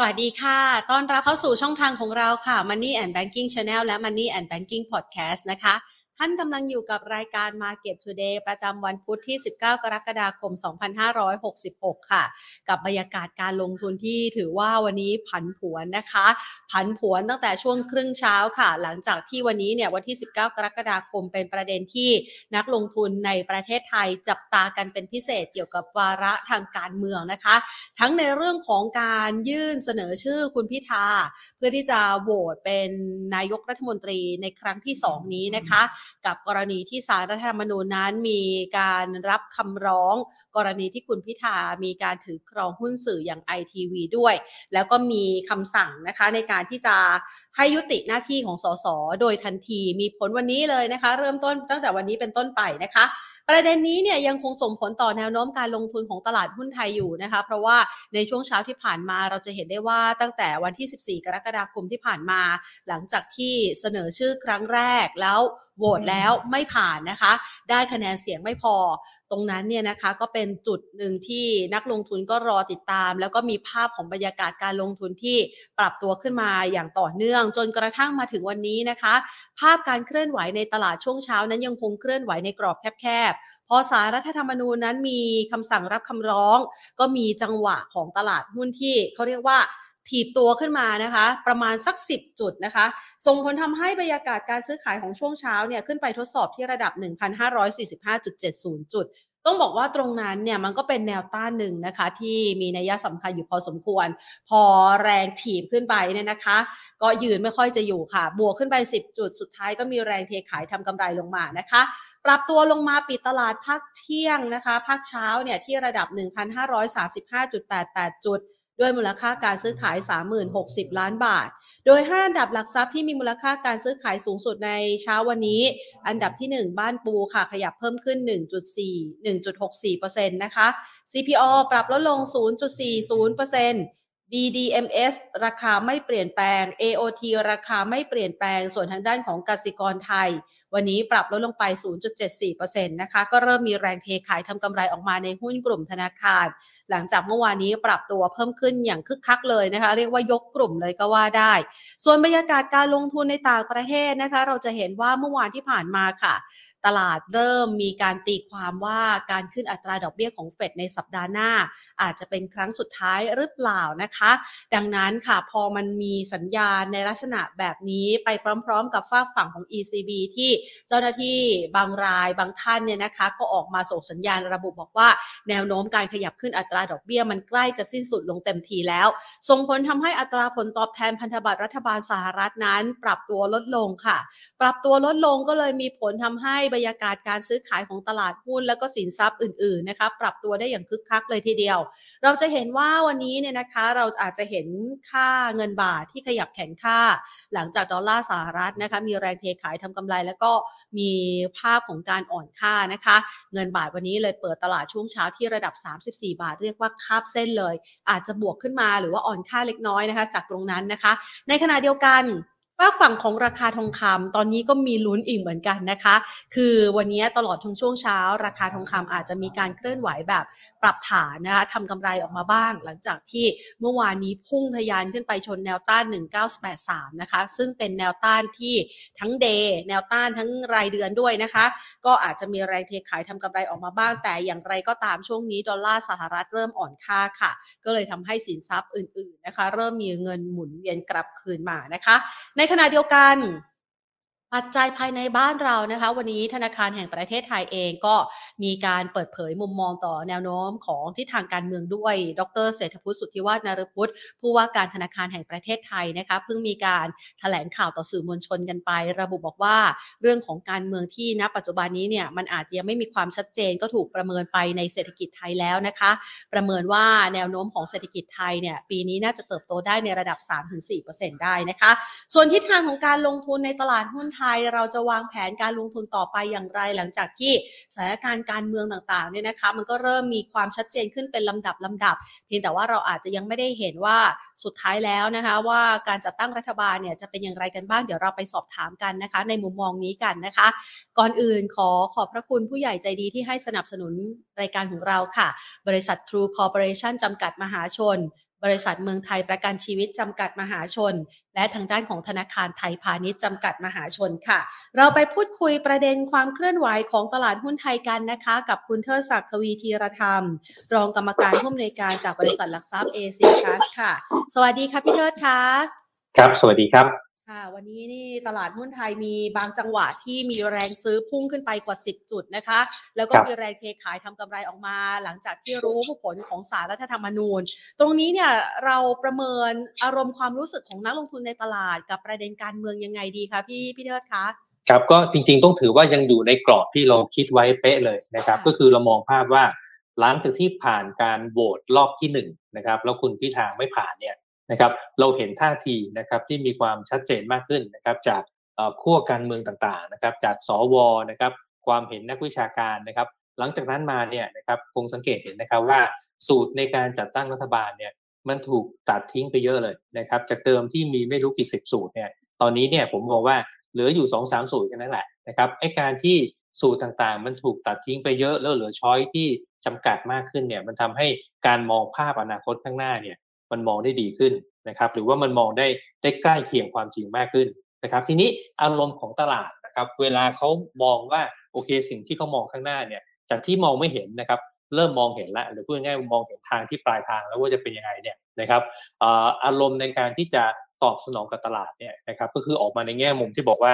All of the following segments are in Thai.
สวัสดีค่ะ ต้อนรับเข้าสู่ช่องทางของเราค่ะ Money and Banking Channel และ Money and Banking Podcast นะคะ ท่านกำลังอยู่กับรายการ Market Today ประจำวันพุธที่ 19 กรกฎาคม 2566 ค่ะ กับบรรยากาศการลงทุนที่ถือว่าวันนี้ผันผวนนะคะ ผันผวนตั้งแต่ช่วงครึ่งเช้าค่ะ หลังจากที่วันนี้เนี่ยวันที่ 19 กรกฎาคมเป็นประเด็นที่นักลงทุนในประเทศไทยจับตากันเป็นพิเศษเกี่ยวกับวาระทางการเมืองนะคะ ทั้งในเรื่องของการยื่นเสนอชื่อคุณพิธาเพื่อที่จะโหวตเป็นนายกรัฐมนตรีในครั้งที่ 2 นี้นะคะกับกรณีที่สารรัฐธรรมนูญนั้นมีการรับคำร้อง กรณีที่คุณพิธามีการถือครองหุ้นสื่ออย่างไอทีวีด้วย แล้วก็มีคำสั่งนะคะในการที่จะให้ยุติหน้าที่ของสสโดยทันทีมีผลวันนี้เลยนะคะ เริ่มต้นตั้งแต่วันนี้เป็นต้นไปนะคะประเด็นนี้เนี่ยยังคงส่งผลต่อแนวโน้มการลงทุนของตลาดหุ้นไทยอยู่นะคะ เพราะว่าในช่วงเช้าที่ผ่านมาเราจะเห็นได้ว่าตั้งแต่วันที่ 14 กรกฎาคมที่ผ่านมา หลังจากที่เสนอชื่อครั้งแรกแล้ว โหวตแล้วไม่ผ่านนะคะ ได้คะแนนเสียงไม่พอ ตรงนั้นเนี่ยนะคะก็เป็นจุดหนึ่งที่นักลงทุนก็รอติดตาม แล้วก็มีภาพของบรรยากาศการลงทุนที่ปรับตัวขึ้นมาอย่างต่อเนื่อง จนกระทั่งมาถึงวันนี้นะคะ ภาพการเคลื่อนไหวในตลาดช่วงเช้านั้นยังคงเคลื่อนไหวในกรอบแคบๆพอสารรัฐธรรมนูญนั้นมีคำสั่งรับคำร้อง ก็มีจังหวะของตลาดหุ้นที่เขาเรียกว่า ถีบตัวขึ้นมานะคะ ประมาณสัก 10 จุดนะคะ ส่งผลทำให้บรรยากาศการซื้อขายของช่วงเช้าเนี่ยขึ้นไปทดสอบที่ระดับ 1,545.70 จุด ต้องบอกว่าตรงนั้นเนี่ยมันก็เป็นแนวต้านหนึ่งนะคะ ที่มีนัยสำคัญอยู่พอสมควร พอแรงถีบขึ้นไปเนี่ยนะคะ ก็ยืนไม่ค่อยจะอยู่ค่ะ บวกขึ้นไป 10 จุด สุดท้ายก็มีแรงเทขายทำกำไรลงมานะคะปรับตัวลงมาปิดตลาดภาคเที่ยงนะคะ ภาคเช้าเนี่ยที่ระดับ 1,535.88 จุด ด้วยมูลค่าการซื้อขาย 3060 ล้านบาท โดย 5 อันดับหลักทรัพย์ที่มีมูลค่าการซื้อขายสูงสุดในเช้าวันนี้ อันดับที่ 1 บ้านปูค่ะขยับเพิ่มขึ้น 1.4 1.64%นะคะ CPO ปรับลดลง 0.40% BDMs ราคาไม่เปลี่ยนแปลง AOT ราคาไม่เปลี่ยนแปลง ส่วนทางด้านของกสิกรไทย วันนี้ปรับลดลงไป 0.74%นะคะ ก็เริ่มมีแรงเทขายทำกำไรออกมาในหุ้นกลุ่มธนาคาร หลังจากเมื่อวานนี้ปรับตัวเพิ่มขึ้นอย่างคึกคักเลยนะคะ เรียกว่ายกกลุ่มเลยก็ว่าได้ ส่วนบรรยากาศการลงทุนในต่างประเทศนะคะ เราจะเห็นว่าเมื่อวานที่ผ่านมาค่ะ ตลาดเริ่มมีการตีความว่าการขึ้นอัตราดอกเบี้ยของเฟดในสัปดาห์หน้า อาจจะเป็นครั้งสุดท้ายหรือเปล่านะคะ ดังนั้นค่ะพอมันมีสัญญาณในลักษณะแบบนี้ไปพร้อม ๆ กับฝากฝั่งของ ECB ที่เจ้าหน้าที่บางรายบางท่านเนี่ยนะคะ ก็ออกมาส่งสัญญาณระบุบอกว่าแนวโน้มการขยับขึ้นอัตราดอกเบี้ยมันใกล้จะสิ้นสุดลงเต็มทีแล้ว ส่งผลทำให้อัตราผลตอบแทนพันธบัตรรัฐบาลสหรัฐนั้น ปรับตัวลดลงค่ะ ปรับตัวลดลงก็เลยมีผลทำให้บรรยากาศการซื้อขายของตลาดหุ้นแล้วก็สินทรัพย์อื่นๆนะคะปรับตัวได้อย่างคึกคักเลยทีเดียว เราจะเห็นว่าวันนี้เนี่ยนะคะเราอาจจะเห็นค่าเงินบาทที่ขยับแข็งค่า หลังจากดอลลาร์สหรัฐนะคะมีแรงเทขายทำกำไร แล้วก็มีภาพของการอ่อนค่านะคะ เงินบาทวันนี้เลยเปิดตลาดช่วงเช้าที่ระดับ 34 บาท เรียกว่าคาบเส้นเลย อาจจะบวกขึ้นมาหรือว่าอ่อนค่าเล็กน้อยนะคะ จากตรงนั้นนะคะ ในขณะเดียวกัน ฝากฝั่งของราคาทองคำตอนนี้ก็มีลุ้นอีกเหมือนกันนะคะ คือวันนี้ตลอดทั้งช่วงเช้า ราคาทองคำอาจจะมีการเคลื่อนไหวแบบปรับฐานนะคะทำกำไรออกมาบ้าง หลังจากที่เมื่อวานนี้พุ่งทะยานขึ้นไปชนแนวต้าน 1983 นะคะ ซึ่งเป็นแนวต้านที่ทั้งเดย์แนวต้านทั้งรายเดือนด้วยนะคะ ก็อาจจะมีแรงเทขายทำกำไรออกมาบ้าง แต่อย่างไรก็ตามช่วงนี้ดอลลาร์สหรัฐเริ่มอ่อนค่าค่ะ ก็เลยทำให้สินทรัพย์อื่นๆนะคะ เริ่มมีเงินหมุนเวียนกลับคืนมานะคะ ในขณะเดียวกัน ปัจจัยภายในบ้านเรานะคะ วันนี้ธนาคารแห่งประเทศไทยเองก็มีการเปิดเผยมุมมองต่อแนวโน้มของทิศทางการเมืองด้วย ดรเศรษฐพุทธสุทธิวาฒนารพุทธผู้ว่าการธนาคารแห่งประเทศไทยนะคะเพิ่งมีการถแถลงข่าวต่อสื่อมวลชนกันไป ระบุบอกว่าเรื่องของการเมืองที่ณปัจจุบันนี้เนี่ยมันอาจจะยังไม่มีความชัดเจนก็ถูกประเมินไปในเศรษฐกิจไทยแล้วนะคะ ประเมินว่าแนวโน้มของเศรษฐกิจไทยเนี่ยปีนี้น่าจะเติบโตได้ในระดับ 3-4%ได้นะคะ ส่วนทิศทางของการลงทุนในตลาดหุ้นไทยเราจะวางแผนการลงทุนต่อไปอย่างไร หลังจากที่สถานการณ์การเมืองต่างๆเนี่ยนะคะมันก็เริ่มมีความชัดเจนขึ้นเป็นลำดับลำดับ เพียงแต่ว่าเราอาจจะยังไม่ได้เห็นว่าสุดท้ายแล้วนะคะ ว่าการจัดตั้งรัฐบาลเนี่ยจะเป็นอย่างไรกันบ้างเดี๋ยวเราไปสอบถามกันนะคะ ในมุมมองนี้กันนะคะ ก่อนอื่นขอขอบพระคุณผู้ใหญ่ใจดีที่ให้สนับสนุนรายการของเราค่ะ บริษัท True Corporation จำกัดมหาชน บริษัทเมืองไทยประกันชีวิตจำกัดมหาชน และทางด้านของธนาคารไทยพาณิชย์จำกัดมหาชนค่ะ เราไปพูดคุยประเด็นความเคลื่อนไหวของตลาดหุ้นไทยกันนะคะ กับคุณเทิดศักดิ์ทวีธีรธรรม รองกรรมการผู้อำนวยการจากบริษัทหลักทรัพย์เอซีพลัสค่ะ สวัสดีค่ะพี่เทิดค่ะ ครับ สวัสดีครับ ค่ะวันนี้นี่ตลาดหุ้นไทยมีบางจังหวะที่มีแรงซื้อพุ่งขึ้นไปกว่า 10 จุดนะคะ แล้วก็ครับมีแรงเทขายทำกำไรออกมา หลังจากที่รู้ผลของสารรัฐธรรมนูญ ตรงนี้เนี่ยเราประเมินอารมณ์ความรู้สึกของนักลงทุนในตลาดกับประเด็นการเมืองยังไงดีคะพี่พี่เทิดคะครับก็จริงๆต้องถือว่ายังอยู่ในกรอบที่เราคิดไว้เป๊ะเลยนะครับค่ะก็คือเรามองภาพว่าหลังจากที่ผ่านการโหวตรอบที่หนึ่งนะครับ แล้วคุณพิธาไม่ผ่านเนี่ย นะครับเราเห็นท่าทีนะครับที่มีความชัดเจนมากขึ้นนะครับจากขั้วการเมืองต่างๆนะครับจากสวนะครับความเห็นนักวิชาการนะครับหลังจากนั้นมาเนี่ยนะครับคงสังเกตเห็นนะครับว่าสูตรในการจัดตั้งรัฐบาลเนี่ยมันถูกตัดทิ้งไปเยอะเลยนะครับจากเดิมที่มีไม่รู้กี่สิบสูตรเนี่ยตอนนี้เนี่ยผมมองว่าเหลืออยู่สองสามสูตรแค่นั้นแหละนะครับไอการที่สูตรต่างๆ มันถูกตัดทิ้งไปเยอะแล้วเหลือช้อยที่จำกัดมากขึ้นเนี่ยมันทำให้การมองภาพอนาคตข้างหน้าเนี่ย มันมองได้ดีขึ้นนะครับหรือว่ามันมองได้ได้ใกล้เคียงความจริงมากขึ้นนะครับ ทีนี้อารมณ์ของตลาดนะครับ เวลาเขามองว่าโอเคสิ่งที่เขามองข้างหน้าเนี่ยจากที่มองไม่เห็นนะครับ เริ่มมองเห็นแล้วหรือพูดง่ายๆมองเห็นทางที่ปลายทางแล้วว่าจะเป็นยังไงเนี่ยนะครับอารมณ์ในการที่จะตอบสนองกับตลาดเนี่ยนะครับก็คือออกมาในแง่มุมที่บอกว่า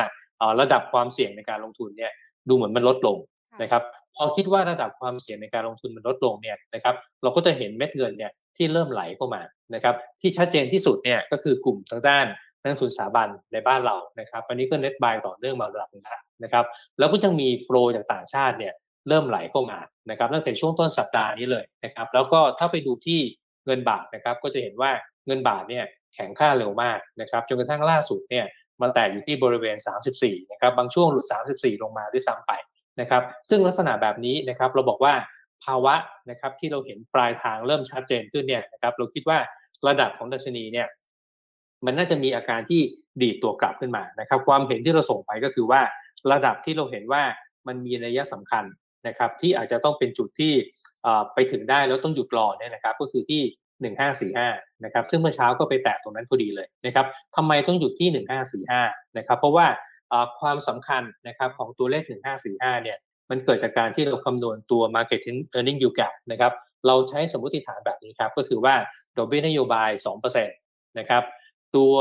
ระดับความเสี่ยงในการลงทุนเนี่ยดูเหมือนมันลดลง นะครับพอคิดว่าระดับความเสี่ยงในการลงทุนมันลดลงเนี่ยนะครับเราก็จะเห็นเม็ดเงินเนี่ยที่เริ่มไหลเข้ามานะครับที่ชัดเจนที่สุดเนี่ยก็คือกลุ่มทางด้านนักทุนสถาบันในบ้านเรานะครับอันนี้ก็เน็ตบายต่อเนื่องมาระดับนึงแล้วนะครับแล้วก็ยังมีโฟลจากต่างชาติเนี่ยเริ่มไหลเข้ามานะครับตั้งแต่ช่วงต้นสัปดาห์นี้เลยนะครับแล้วก็ถ้าไปดูที่เงินบาทนะครับก็จะเห็นว่าเงินบาทเนี่ยแข็งค่าเร็วมากนะครับจนกระทั่งล่าสุดเนี่ยมาแตะอยู่ที่บริเวณ 34 นะครับบางช่วงหลุด 34 ลงมาด้วยซ้ำไป นะครับ ซึ่งลักษณะแบบนี้นะครับเราบอกว่าภาวะนะครับที่เราเห็นปลายทางเริ่มชัดเจนขึ้นเนี่ยนะครับเราคิดว่าระดับของดัชนีเนี่ยมันน่าจะมีอาการที่ดีดตัวกลับขึ้นมานะครับ ความเห็นที่เราส่งไปก็คือว่าระดับที่เราเห็นว่ามันมีนัยะสำคัญนะครับ ที่อาจจะต้องเป็นจุดที่ไปถึงได้แล้วต้องหยุดรอเนี่ยนะครับ ก็คือที่ 1545นะครับซึ่งเมื่อเช้าก็ไปแตะตรงนั้นพอดีเลยนะครับทำไมต้องหยุดที่ 1545นะครับเพราะว่า ความสำคัญนะครับของตัวเลข 1545 เนี่ยมันเกิดจากการที่เราคำนวณตัว market earning yield gap นะครับเราใช้สมมติฐานแบบนี้ครับ ก็คือว่าดอกเบี้ยนโยบาย 2%นะครับตัว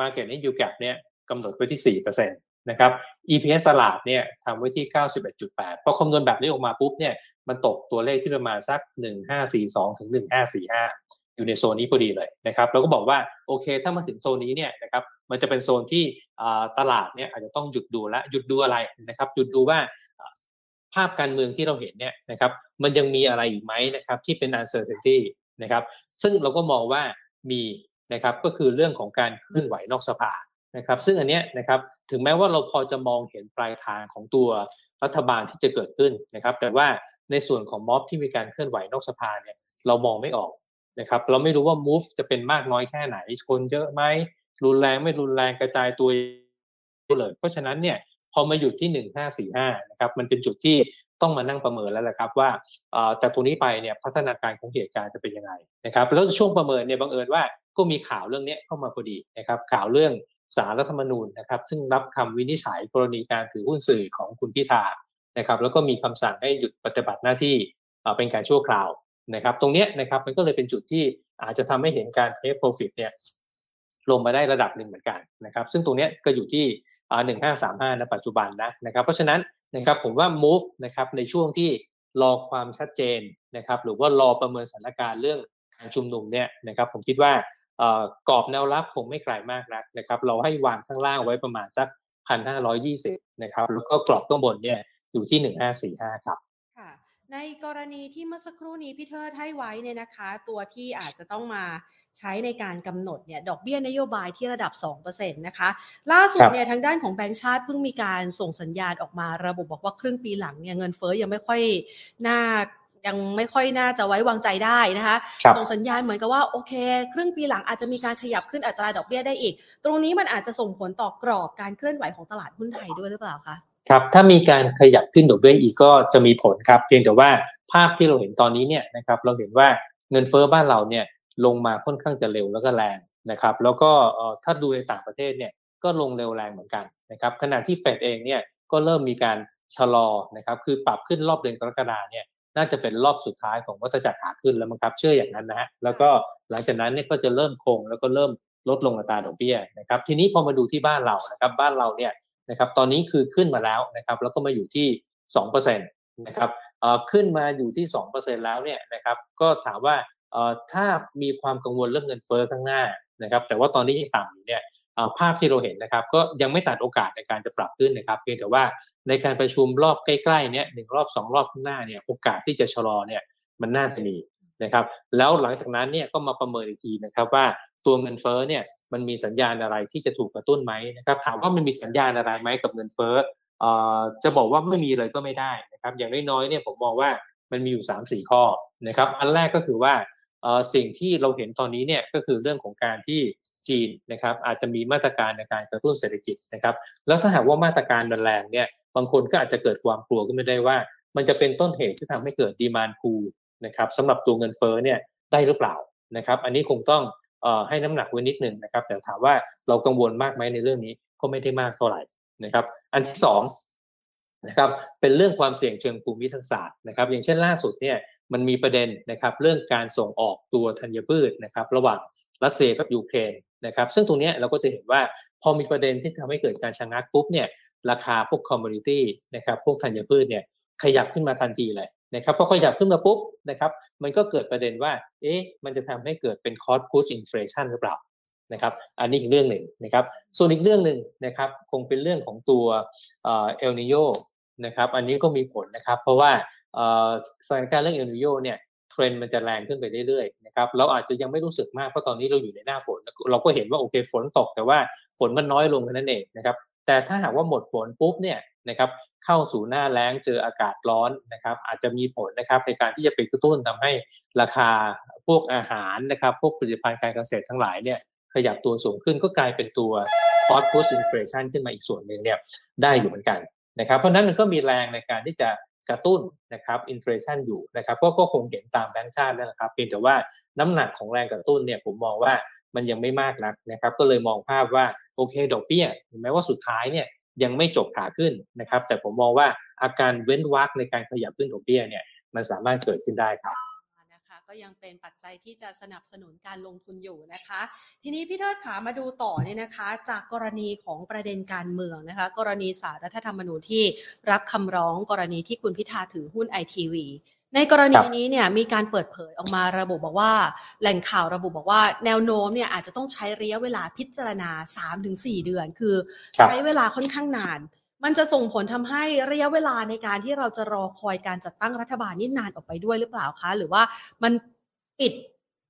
market earning yield gap เนี่ยกำหนดไว้ที่ 4%นะครับ EPS ตลาดเนี่ยทำไว้ที่ 91.8 พอคำนวณแบบนี้ออกมาปุ๊บเนี่ยมันตกตัวเลขที่ประมาณสัก 1542 ถึง 1545 อยู่ในโซนนี้พอดีเลยนะครับเราก็บอกว่าโอเค ถ้ามาถึงโซนนี้เนี่ยนะครับ มันจะเป็นโซนที่ตลาดเนี่ยอาจจะต้องหยุดดูและหยุดดูอะไรนะครับหยุดดูว่าภาพการเมืองที่เราเห็นเนี่ยนะครับมันยังมีอะไรอีกไหมนะครับที่เป็น uncertainty นะครับซึ่งเราก็มองว่ามีนะครับก็คือเรื่องของการเคลื่อนไหวนอกสภานะครับซึ่งอันเนี้ยนะครับถึงแม้ว่าเราพอจะมองเห็นปลายทางของตัวรัฐบาลที่จะเกิดขึ้นนะครับ แต่ว่าในส่วนของม็อบที่มีการเคลื่อนไหวนอกสภาเนี่ยเรามองไม่ออกนะครับเราไม่รู้ว่า move จะเป็นมากน้อยแค่ไหนคนเยอะไหม รุนแรงไม่รุนแรงกระจายตัวเลยเพราะฉะนั้นเนี่ยพอมาหยุดที่1545นะครับมันเป็นจุดที่ต้องมานั่งประเมินแล้วแหละครับว่าเออจากตรงนี้ไปเนี่ยพัฒนาการของเหตุการณ์จะเป็นยังไงนะครับแล้วช่วงประเมินเนี่ยบังเอิญว่าก็มีข่าวเรื่องนี้เข้ามาพอดีนะครับข่าวเรื่องสารรัฐธรรมนูญนะครับซึ่งรับคำวินิจฉัยกรณีการถือหุ้นสื่อของคุณพิธานะครับแล้วก็มีคำสั่งให้หยุดปฏิบัติหน้าที่เป็นการชั่วคราวนะครับตรงเนี้ยนะครับมันก็เลยเป็นจุดที่อาจจะทำให้เห็นการเทคโปรฟิตเนี่ย ลงมาได้ระดับหนึ่งเหมือนกันนะครับ ซึ่งตรงนี้ก็อยู่ที่หนึ่งห้าสามห้าณปัจจุบันนะนะครับ เพราะฉะนั้นนะครับผมว่า move นะครับในช่วงที่รอความชัดเจนนะครับหรือว่ารอประเมินสถานการณ์เรื่องการชุมนุมเนี่ยนะครับผมคิดว่ากรอบแนวรับคงไม่ไกลมากนักนะครับเราให้วางข้างล่างไว้ประมาณสักพันห้าร้อยี่สิบนะครับแล้วก็กรอบข้างบนเนี่ยอยู่ที่หนึ่งห้าสี่ห้าครับ ในกรณีที่เมื่อสักครู่นี้พี่เทิดให้ไว้เนี่ยนะคะ ตัวที่อาจจะต้องมาใช้ในการกำหนดเนี่ยดอกเบี้ยนโยบายที่ระดับ 2%นะคะ ล่าสุดครับเนี่ยทางด้านของแบงก์ชาติเพิ่งมีการส่งสัญญาณออกมาระบุบอกว่าครึ่งปีหลังเนี่ยเงินเฟ้อยังไม่ค่อยน่ายังไม่ค่อยน่าจะไว้วางใจได้นะคะครับส่งสัญญาณเหมือนกับว่าโอเค ครึ่งปีหลังอาจจะมีการขยับขึ้นอัตราดอกเบี้ยได้อีก ตรงนี้มันอาจจะส่งผลต่อกรอบการเคลื่อนไหวของตลาดหุ้นไทยด้วยหรือเปล่าคะ ครับถ้ามีการขยับขึ้นดอกเบี้ยอีกก็จะมีผลครับ เพียงแต่ว่าภาพที่เราเห็นตอนนี้เนี่ยนะครับเราเห็นว่าเงินเฟ้อบ้านเราเนี่ยลงมาค่อนข้างจะเร็วแล้วก็แรงนะครับ แล้วก็ถ้าดูในต่างประเทศเนี่ยก็ลงเร็วแรงเหมือนกันนะครับขณะที่เฟดเองเนี่ยก็เริ่มมีการชะลอนะครับคือปรับขึ้นรอบเดือนกรกฎาเนี่ยน่าจะเป็นรอบสุดท้ายของวัฏจักรขาขึ้นแล้วมั้งครับเชื่ออย่างนั้นนะฮะแล้วก็หลังจากนั้นเนี่ยก็จะเริ่มคงแล้วก็เริ่มลดลงอัตราดอกเบี้ยนะครับทีนี้พอมาดูที่บ้านเรานะครับบ้านเราเนี่ย นะครับตอนนี้คือขึ้นมาแล้วนะครับแล้วก็มาอยู่ที่2%นะครับขึ้นมาอยู่ที่ 2%แล้วเนี่ยนะครับก็ถามว่าถ้ามีความกังวลเรื่องเงินเฟ้อข้างหน้านะครับแต่ว่าตอนนี้ยังต่ำอยู่เนี่ยภาพที่เราเห็นนะครับก็ยังไม่ตัดโอกาสในการจะปรับขึ้นนะครับเพียงแต่ว่าในการประชุมรอบใกล้ๆเนี้ยหนึ่งรอบสองรอบข้างหน้าเนี่ยโอกาสที่จะชะลอเนี่ยมันน่าจะมี นะครับแล้วหลังจากนั้นเนี่ยก็มาประเมินอีกทีนะครับว่าตัวเงินเฟ้อเนี่ยมันมีสัญญาณอะไรที่จะถูกกระตุ้นไหมนะครับถามว่ามันมีสัญญาณอะไรไหมกับเงินเฟ้อจะบอกว่าไม่มีเลยก็ไม่ได้นะครับอย่างน้อยๆเนี่ยผมมองว่ามันมีอยู่3 4ข้อนะครับอันแรกก็คือว่าสิ่งที่เราเห็นตอนนี้เนี่ยก็คือเรื่องของการที่จีนนะครับอาจจะมีมาตรการในการกระตุ้นเศรษฐกิจนะครับแล้วถ้าหากว่ามาตรการแรงเนี่ยบางคนก็อาจจะเกิดความกลัวก็ไม่ได้ว่า มันจะเป็นต้นเหตุที่ทำให้เกิดดีมานพู นะครับสำหรับตัวเงินเฟ้อเนี่ยได้หรือเปล่านะครับอันนี้คงต้องให้น้ำหนักไว้นิดหนึ่งนะครับแต่ถามว่าเรากังวลมากไหมในเรื่องนี้ก็ไม่ได้มากเท่าไหร่นะครับ อันที่สองนะครับเป็นเรื่องความเสี่ยงเชิงภูมิทัศน์นะครับ อย่างเช่นล่าสุดเนี่ยมันมีประเด็นนะครับเรื่องการส่งออกตัวธัญพืชนะครับ ระหว่างรัสเซียกับยูเครนนะครับซึ่งตรงนี้เราก็จะเห็นว่าพอมีประเด็นที่ทำให้เกิดการชะงักปุ๊บเนี่ยราคาพวก commodity นะครับพวกธัญพืชเนี่ยขยับขึ้นมาทันทีเลย นะครับพอขยับขึ้นมาปุ๊บนะครับ มันก็เกิดประเด็นว่า เอ๊ะมันจะทำให้เกิดเป็น cost push inflation หรือเปล่านะครับ อันนี้อีกเรื่องหนึ่งนะครับ ส่วนอีกเรื่องหนึ่งนะครับ คงเป็นเรื่องของตัวเอลนีโญนะครับ อันนี้ก็มีผลนะครับ เพราะว่าสถานการณ์เรื่องเอลนีโญเนี่ยเทรนด์มันจะแรงขึ้นไปเรื่อยๆนะครับเราอาจจะยังไม่รู้สึกมากเพราะตอนนี้เราอยู่ในหน้าฝน เราก็เห็นว่าโอเคฝนตกแต่ว่าฝนมันน้อยลงแค่นั้นเองนะครับแต่ถ้าหากว่าหมดฝนปุ๊บเนี่ย นะครับเข้าสู่หน้าแล้งเจออากาศร้อนนะครับ อาจจะมีผลนะครับในการที่จะไปกระตุ้นทำให้ราคาพวกอาหารนะครับ พวกผลิตภัณฑ์การเกษตรทั้งหลายเนี่ยขยับตัวสูงขึ้นก็กลายเป็นตัว cost push inflation ขึ้นมาอีกส่วนหนึ่งเนี่ยได้อยู่เหมือนกันนะครับเพราะนั้นมันก็มีแรงในการที่จะกระตุ้นนะครับ inflation อยู่นะครับก็ก็คงเห็นตามแบงก์ชาตินั่นแหละครับเพียงแต่ว่าน้ำหนักของแรงกระตุ้นเนี่ยผมมองว่ามันยังไม่มากนักนะครับ ก็เลยมองภาพว่าโอเคดอกเบี้ยแม้ว่าสุดท้ายเนี่ย ยังไม่จบขาขึ้นนะครับ แต่ผมมองว่าอาการเว้นวักในการขยับขึ้นดอกเบี้ยเนี่ยมันสามารถเกิดขึ้นได้ครับก็ยังเป็นปัจจัยที่จะสนับสนุนการลงทุนอยู่นะคะ ทีนี้พี่เทิดขามาดูต่อเนี่ยนะคะ จากกรณีของประเด็นการเมืองนะคะ กรณีสารรัฐธรรมนูญที่รับคำร้องกรณีที่คุณพิธาถือหุ้นไอทีวี ในกรณีนี้เนี่ยมีการเปิดเผยออกมาระบุบอกว่า แหล่งข่าวระบุบอกว่า แนวโน้มเนี่ยอาจจะต้องใช้ระยะเวลาพิจารณา 3-4 เดือน คือใช้เวลาค่อนข้างนาน มันจะส่งผลทำให้ระยะเวลาในการที่เราจะรอคอยการจัดตั้งรัฐบาลนี่นานออกไปด้วยหรือเปล่าคะ หรือว่ามันปิด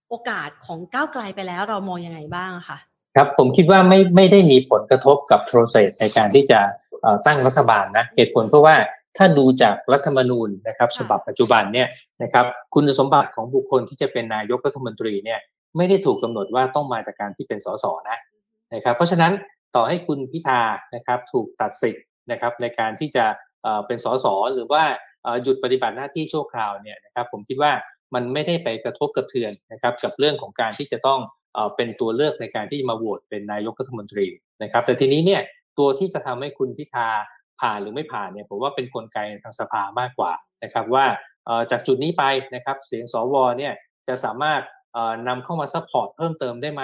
โอกาสของก้าวไกลไปแล้วเรามองยังไงบ้างคะครับผมคิดว่าไม่ไม่ได้มีผลกระทบกับโปรเซสในการที่จะตั้งรัฐบาลนะเหตุผลเพราะว่า ถ้าดูจากรัฐธรรมนูญนะครับฉบับปัจจุบันเนี่ยนะครับคุณสมบัติของบุคคลที่จะเป็นนายกรัฐมนตรีเนี่ยไม่ได้ถูกกาหนดว่าต้องมาจากการที่เป็นสสนะนะครับ เพราะฉะนั้นต่อให้คุณพิธานะครับถูกตัดสิทธิ์นะครับในการที่จะเป็นสสหรือว่าหยุดปฏิบัติหน้าที่ชั่วคราวเนี่ยนะครับผมคิดว่ามันไม่ได้ไปกระทบกระเทือนนะครับกับเรื่องของการที่จะต้องเป็นตัวเลือกในการที่มาโหวตเป็นนายกรัฐมนตรีนะครับ แต่ทีนี้เนี่ยตัวที่จะทำให้คุณพิธา ผ่านหรือไม่ผ่านเนี่ยผมว่าเป็นกลไกทางสภามากกว่านะครับว่าจากจุดนี้ไปนะครับเสียงสวเนี่ยจะสามารถนำเข้ามา support เพิ่มเติมได้ไหม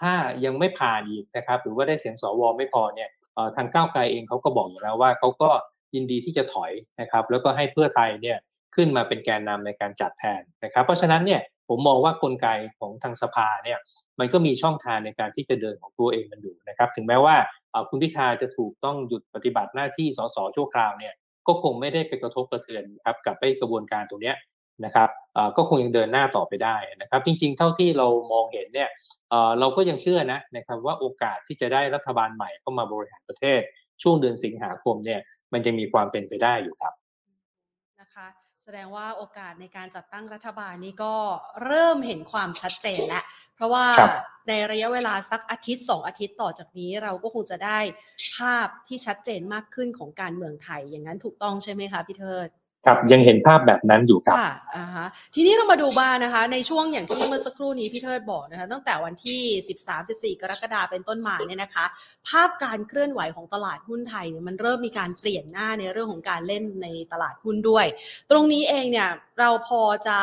ถ้ายังไม่ผ่านอีกนะครับหรือว่าได้เสียงสวไม่พอเนี่ยทางก้าวไกลเองเขาก็บอกอยู่แล้วว่าเขาก็ยินดีที่จะถอยนะครับแล้วก็ให้เพื่อไทยเนี่ยขึ้นมาเป็นแกนนำในการจัดแทนนะครับ เพราะฉะนั้นเนี่ยผมมองว่ากลไกของทางสภาเนี่ยมันก็มีช่องทางในการที่จะเดินของตัวเองมันอยู่นะครับ ถึงแม้ว่า คุณพิธาจะถูกต้องหยุดปฏิบัติหน้าที่สสชั่วคราวเนี่ยก็คงไม่ได้ไปกระทบกระเทือนครับกับไปกระบวนการตรงนี้นะครับก็คงยังเดินหน้าต่อไปได้นะครับ จริงๆ เท่าที่เรามองเห็นเนี่ยเราก็ยังเชื่อนะนะครับว่าโอกาสที่จะได้รัฐบาลใหม่เข้ามาบริหารประเทศ ช่วงเดือนสิงหาคมเนี่ยมันจะมีความเป็นไปได้อยู่ครับนะคะ แสดงว่าโอกาสในการจัดตั้งรัฐบาลนี้ก็เริ่มเห็นความชัดเจนแล้ว เพราะว่าในระยะเวลาสักอาทิตย์สองอาทิตย์ต่อจากนี้เราก็คงจะได้ภาพที่ชัดเจนมากขึ้นของการเมืองไทยอย่างนั้นถูกต้องใช่ไหมคะพี่เทิด ครับยังเห็นภาพแบบนั้นอยู่ครับค่ะอ่าฮะทีนี้เรามาดูบ้านนะคะ ในช่วงอย่างที่เมื่อสักครู่นี้พี่เทิดบอกนะคะ ตั้งแต่วันที่ 13-14 กรกฎาเป็นต้นมาเนี่ยนะคะ ภาพการเคลื่อนไหวของตลาดหุ้นไทยเนี่ยมันเริ่มมีการเปลี่ยนหน้าในเรื่องของการเล่นในตลาดหุ้นด้วย ตรงนี้เองเนี่ยเราพอจะ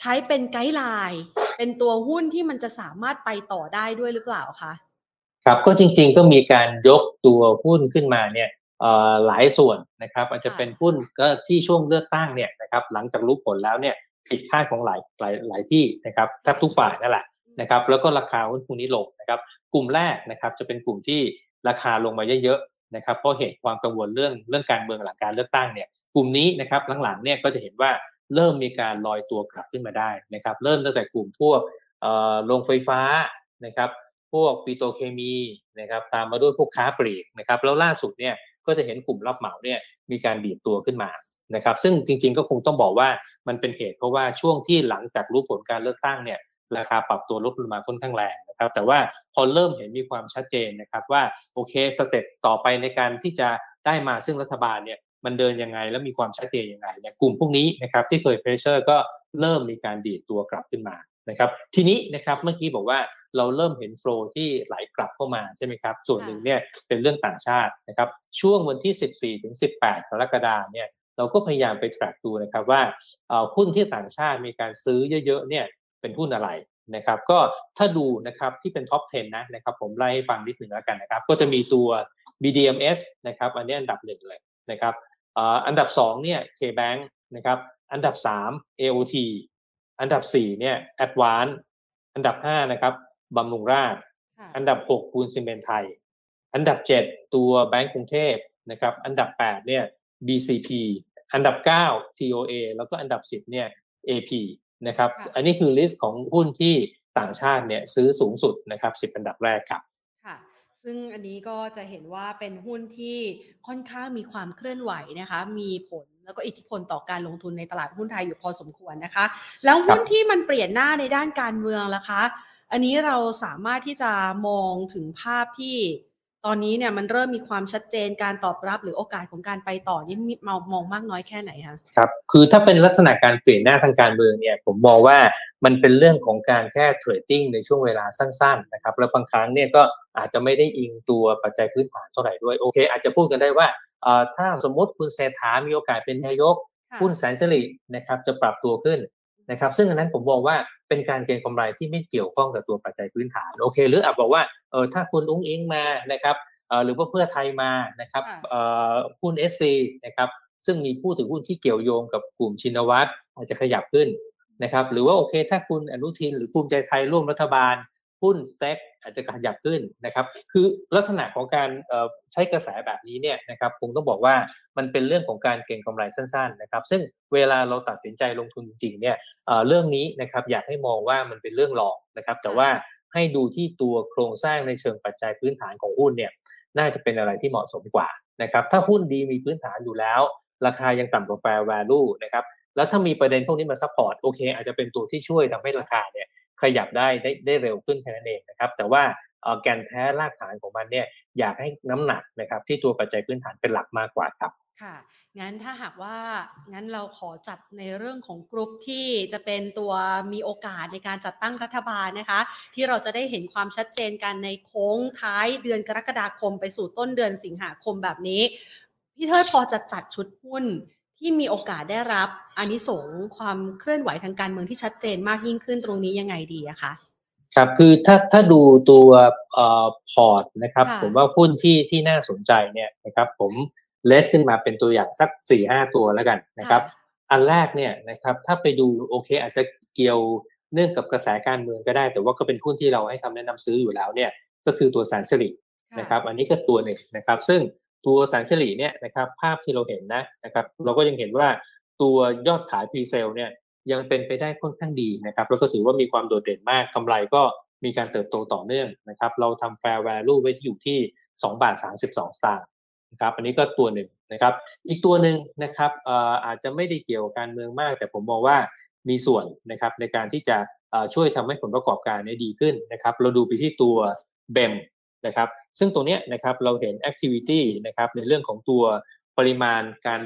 ใช้เป็นไกด์ไลน์เป็นตัวหุ้นที่มันจะสามารถไปต่อได้ด้วยหรือเปล่าคะครับก็จริงๆก็มีการยกตัวหุ้นขึ้นมาเนี่ย หลายส่วนนะครับอาจจะเป็นหุ้นก็ที่ช่วงเลือกตั้งเนี่ยนะครับหลังจากรู้ผลแล้วเนี่ยผิดคาดของหลายหลายหลายที่นะครับแทบทุกฝ่ายนั่นแหละนะครับแล้วก็ราคาหุ้นพวกนี้ลงนะครับกลุ่มแรกนะครับจะเป็นกลุ่มที่ราคาลงมาเยอะๆนะครับเพราะเหตุความกังวลเรื่องเรื่องการเมืองหลังการเลือกตั้งเนี่ยกลุ่มนี้นะครับหลังๆเนี่ยก็จะเห็นว่าเริ่มมีการลอยตัวกลับขึ้นมาได้นะครับเริ่มตั้งแต่กลุ่มพวกโรงไฟฟ้านะครับพวกปิโตเคมีนะครับตามมาด้วยพวกค้าปลีกนะครับแล้วล่าสุดเนี่ย ก็จะเห็นกลุ่มรับเหมาเนี่ยมีการดีดตัวขึ้นมานะครับ ซึ่งจริงๆก็คงต้องบอกว่ามันเป็นเหตุเพราะว่าช่วงที่หลังจากรู้ผลการเลือกตั้งเนี่ยราคาปรับตัวลดลงมาค่อนข้างแรงนะครับแต่ว่าพอเริ่มเห็นมีความชัดเจนนะครับว่าโอเค step ต่อไปในการที่จะได้มาซึ่งรัฐบาลเนี่ยมันเดินยังไงแล้วมีความชัดเจนยังไงเนี่ยกลุ่มพวกนี้นะครับที่เคย pressure ก็เริ่มมีการดีดตัวกลับขึ้นมา นะครับทีนี้นะครับเมื่อกี้บอกว่าเราเริ่มเห็น flow ที่ไหลกลับเข้ามาใช่ไหมครับส่วนหนึ่งเนี่ยเป็นเรื่องต่างชาตินะครับช่วงวันที่ 14ถึง18 กรกฎาเนี่ยเราก็พยายามไป track ดูนะครับว่าหุ้นที่ต่างชาติมีการซื้อเยอะๆเนี่ยเป็นหุ้นอะไรนะครับก็ถ้าดูนะครับที่เป็น top 10 นะนะครับผมไล่ให้ฟังนิดหนึ่งแล้วกันนะครับก็จะมีตัว BDMS นะครับอันนี้อันดับหนึ่งเลยนะครับอันดับ2เนี่ย KBank นะครับอันดับ 3 AOT อันดับ4เนี่ย Advance อันดับ5นะครับบำรุงราษฎร์อันดับ6ปูนซิเมนต์ไทย อันดับ7ตัวแบงก์กรุงเทพนะครับ อันดับ8เนี่ย BCP อันดับ9 TOA แล้วก็อันดับ10เนี่ย AP นะครับ อันนี้คือ list ของหุ้นที่ต่างชาติเนี่ยซื้อสูงสุดนะครับ10อันดับแรกครับค่ะซึ่งอันนี้ก็จะเห็นว่าเป็นหุ้นที่ค่อนข้างมีความเคลื่อนไหวนะคะ มีผล แล้วก็อิทธิพลต่อการลงทุนในตลาดหุ้นไทยอยู่พอสมควรนะคะ แล้วหุ้นที่มันเปลี่ยนหน้าในด้านการเมืองล่ะคะ อันนี้เราสามารถที่จะมองถึงภาพที่ตอนนี้เนี่ยมันเริ่มมีความชัดเจนการตอบรับหรือโอกาสของการไปต่อนี่มีมองมากน้อยแค่ไหนคะครับคือถ้าเป็นลักษณะการเปลี่ยนหน้าทางการเมืองเนี่ยผมมองว่ามันเป็นเรื่องของการแค่เทรดดิ้งในช่วงเวลาสั้นๆนะครับแล้วบางครั้งเนี่ยก็อาจจะไม่ได้อิงตัวปัจจัยพื้นฐานเท่าไหร่ด้วยโอเค อาจจะพูดกันได้ว่า ถ้าสมมติคุณเศรษฐามีโอกาสเป็นนายกหุ้นแสนสิรินะครับจะปรับตัวขึ้นนะครับ ซึ่งอันนั้นผมมองว่าเป็นการเก็งกำไรที่ไม่เกี่ยวข้องกับตัวปัจจัยพื้นฐานโอเค หรืออาจบอกว่าเออถ้าคุณอุ้งอิงมานะครับหรือว่าเพื่อไทยมานะครับหุ้นเอสซีนะครับซึ่งมีผู้ถือหุ้นที่เกี่ยวโยงกับกลุ่มชินวัตรอาจจะขยับขึ้นนะครับ หรือว่าโอเค ถ้าคุณอนุทินหรือภูมิใจไทยร่วมรัฐบาล หุ้นสเต็กอาจจะขยับขึ้นนะครับ คือลักษณะของการใช้กระแสแบบนี้เนี่ยนะครับคงต้องบอกว่ามันเป็นเรื่องของการเก็งกำไรสั้นๆนะครับ ซึ่งเวลาเราตัดสินใจลงทุนจริงเนี่ยเรื่องนี้นะครับอยากให้มองว่ามันเป็นเรื่องหลอกนะครับ แต่ว่าให้ดูที่ตัวโครงสร้างในเชิงปัจจัยพื้นฐานของหุ้นเนี่ยน่าจะเป็นอะไรที่เหมาะสมกว่านะครับ ถ้าหุ้นดีมีพื้นฐานอยู่แล้ว ราคายังต่ำกว่า fair value นะครับแล้วถ้ามีประเด็นพวกนี้มา support โอเค อาจจะเป็นตัวที่ช่วยทำให้ราคาเนี่ย ขยับได้ได้ได้เร็วขึ้นแค่นั้นเองนะครับแต่ว่าแกนแท้รากฐานของมันเนี่ยอยากให้น้ำหนักนะครับที่ตัวปัจจัยพื้นฐานเป็นหลักมากกว่าครับค่ะ งั้นถ้าหากว่า งั้นเราขอจัดในเรื่องของกลุ่มที่จะเป็นตัวมีโอกาสในการจัดตั้งรัฐบาลนะคะ ที่เราจะได้เห็นความชัดเจนกันในโค้งท้ายเดือนกรกฎาคมไปสู่ต้นเดือนสิงหาคมแบบนี้ พี่เทิดพอจะจัดชุดหุ้น ที่มีโอกาสได้รับอันนี้สงความเคลื่อนไหวทางการเมืองที่ชัดเจนมากยิ่งขึ้นตรงนี้ยังไงดีอะคะครับคือถ้าถ้าดูตัวเอ่อพอร์ตนะครับ ผมว่าหุ้นที่ที่น่าสนใจเนี่ยนะครับ ผมเลสขึ้นมาเป็นตัวอย่างสักสี่ห้าตัวแล้วกันนะครับ อันแรกเนี่ยนะครับ ถ้าไปดูโอเค อาจจะเกี่ยวเนื่องกับกระแสการเมืองก็ได้ แต่ว่าก็เป็นหุ้นที่เราให้คำแนะนำซื้ออยู่แล้วเนี่ย ก็คือตัวแสนสิรินะครับ อันนี้ก็ตัวหนึ่งนะครับ ซึ่ง ตัวแสนสิริเนี่ยนะครับภาพที่เราเห็นนะนะครับเราก็ยังเห็นว่าตัวยอดขายพรีเซลเนี่ยยังเป็นไปได้ค่อนข้างดีนะครับแล้วก็ถือว่ามีความโดดเด่นมากกำไรก็มีการเติบโตต่อเนื่องนะครับเราทำ fair value ไว้ที่อยู่ที่2บาท32สตางค์นะครับอันนี้ก็ตัวหนึ่งนะครับอีกตัวหนึ่งนะครับอาจจะไม่ได้เกี่ยวกับการเมืองมาก แต่ผมมองว่ามีส่วนนะครับในการที่จะช่วยทำให้ผลประกอบการนี้ดีขึ้นนะครับเราดูไปที่ตัว BEM นะครับซึ่งตรงนี้นะครับเราเห็น activity นะครับในเรื่องของตัวปริมาณการ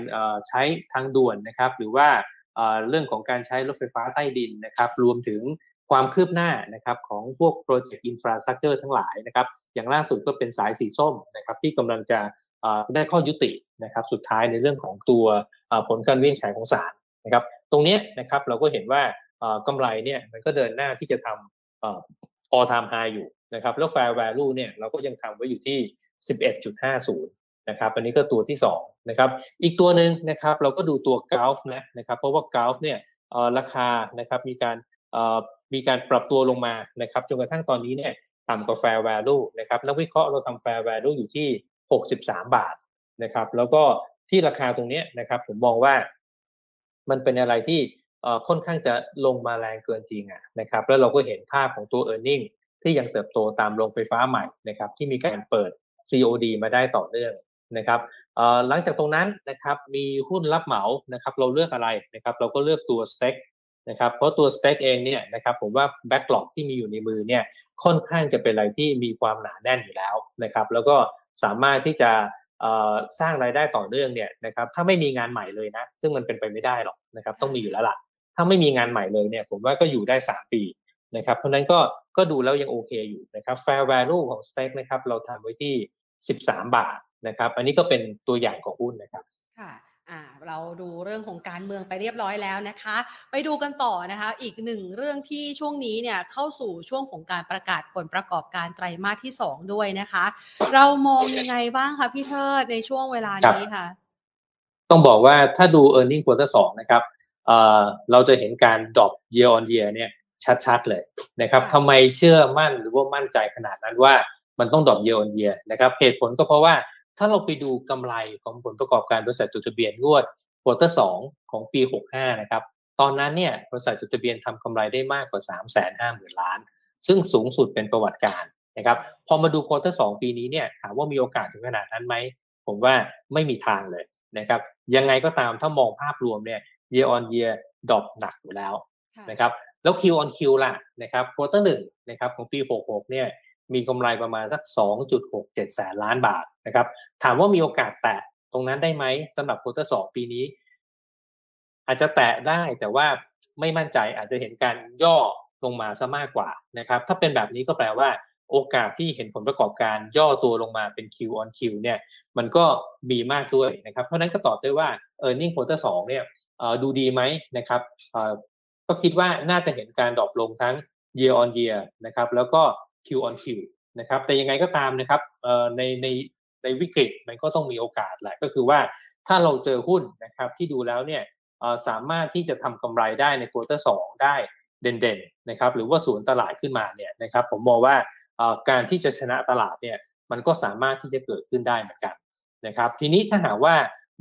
ใช้ทางด่วนนะครับหรือว่าเรื่องของการใช้รถไฟฟ้าใต้ดินนะครับรวมถึงความคืบหน้านะครับของพวก project infrastructure ทั้งหลายนะครับอย่างล่าสุดก็เป็นสายสีส้มนะครับที่กำลังจะได้ข้อยุตินะครับสุดท้ายในเรื่องของตัวผลการวินิจฉัยของศาลนะครับตรงนี้นะครับเราก็เห็นว่ากำไรเนี่ยมันก็เดินหน้าที่จะทำ all time high อยู่ นะครับแล้ว fair value เนี่ยเราก็ยังทำไว้อยู่ที่ 11.50นะครับอันนี้ก็ตัวที่2นะครับอีกตัวหนึ่งนะครับเราก็ดูตัว Gulf นะนะครับเพราะว่า Gulf เนี่ยราคานะครับมีการมีการปรับตัวลงมานะครับจนกระทั่งตอนนี้เนี่ยต่ำกว่า fair value นะครับนักวิเคราะห์เราทำ fair value อยู่ที่ 63 บาทนะครับแล้วก็ที่ราคาตรงนี้นะครับผมมองว่ามันเป็นอะไรที่ค่อนข้างจะลงมาแรงเกินจริงอะนะครับแล้วเราก็เห็นภาพของตัว e a r n i n g ที่ยังเติบโตตามโรงไฟฟ้าใหม่นะครับที่มีการเปิด COD มาได้ต่อเนื่องนะครับหลังจากตรงนั้นนะครับมีหุ้นรับเหมานะครับเราเลือกอะไรนะครับเราก็เลือกตัว s t a กนะครับเพราะตัว s t a กเองเนี่ยนะครับผมว่า Backlog ที่มีอยู่ในมือเนี่ยค่อนข้างจะเป็นอะไรที่มีความหนาแน่นอยู่แล้วนะครับแล้วก็สามารถที่จะสร้างรายได้ต่อเนื่องเนี่ยนะครับถ้าไม่มีงานใหม่เลยนะ ซึ่งมันเป็นไปไม่ได้หรอกนะครับต้องมีอยู่แล้วล่ะถ้าไม่มีงานใหม่เลยเนี่ยผมว่าก็อยู่ได้ 3 ปีนะครับเพราะนั้นก็ ก็ดูแล้วยังโอเคอยู่นะครับ fair value ของ s t a กนะครับเราทำไว้ที่ 13 บาทนะครับ อันนี้ก็เป็นตัวอย่างของหุ้นนะครับค่ะอ่าเราดูเรื่องของการเมืองไปเรียบร้อยแล้วนะคะ ไปดูกันต่อนะคะ อีกหนึ่งเรื่องที่ช่วงนี้เนี่ยเข้าสู่ช่วงของการประกาศผลประกอบการไตรมาสที่ 2 ด้วยนะคะ เรามองยังไงบ้างคะพี่เทิดในช่วงเวลานี้ค่ะ ต้องบอกว่าถ้าดู e a r n i n g ็งควอเตอร์สนะครับเอ่อเราจะเห็นการดรอป year on year เนี่ย ชัดๆเลยนะครับทำไมเชื่อมั่นหรือว่ามั่นใจขนาดนั้นว่ามันต้องดรอป year on year นะครับเหตุผลก็เพราะว่าถ้าเราไปดูกำไรของผลประกอบการบริษัทจดทะเบียนงวด quarter สองของปี 65 นะครับ ตอนนั้นเนี่ยบริษัทจดทะเบียนทำกำไรได้มากกว่า 3 5 0 0 0 0 ล้าน ซึ่งสูงสุดเป็นประวัติการณ์นะครับ พอมาดู quarter สองปีนี้เนี่ยถามว่ามีโอกาสถึงขนาดนั้นไหม ผมว่าไม่มีทางเลยนะครับ ยังไงก็ตามถ้ามองภาพรวมเนี่ย year on year drop หนักอยู่แล้วนะครับ แล้ว Q on Q ล่ะนะครับ quarter หนึ่งนะครับของปี 66 เนี่ยมีกำไรประมาณสัก 2.67 แสนล้านบาทนะครับ ถามว่ามีโอกาสแตะตรงนั้นได้ไหมสำหรับ quarter สองปีนี้ อาจจะแตะได้แต่ว่าไม่มั่นใจอาจจะเห็นการย่อลงมาซะมากกว่านะครับ ถ้าเป็นแบบนี้ก็แปลว่าโอกาสที่เห็นผลประกอบการย่อตัวลงมาเป็น Q on Q เนี่ยมันก็มีมากด้วยนะครับ เพราะนั้นก็ตอบได้ว่า e a r n i n g quarter 2เนี่ยดูดีไหมนะครับ ก็คิดว่าน่าจะเห็นการ drop ลงทั้ง year on year นะครับแล้วก็ Q on Q นะครับแต่ยังไงก็ตามนะครับในในในวิกฤตมันก็ต้องมีโอกาสแหละก็คือว่าถ้าเราเจอหุ้นนะครับที่ดูแล้วเนี่ยสามารถที่จะทำกำไรได้ใน quarter สองได้เด่นๆนะครับหรือว่าสวนตลาดขึ้นมาเนี่ยนะครับผมมองว่าการที่จะชนะตลาดเนี่ยมันก็สามารถที่จะเกิดขึ้นได้เหมือนกันนะครับทีนี้ถ้าหากว่า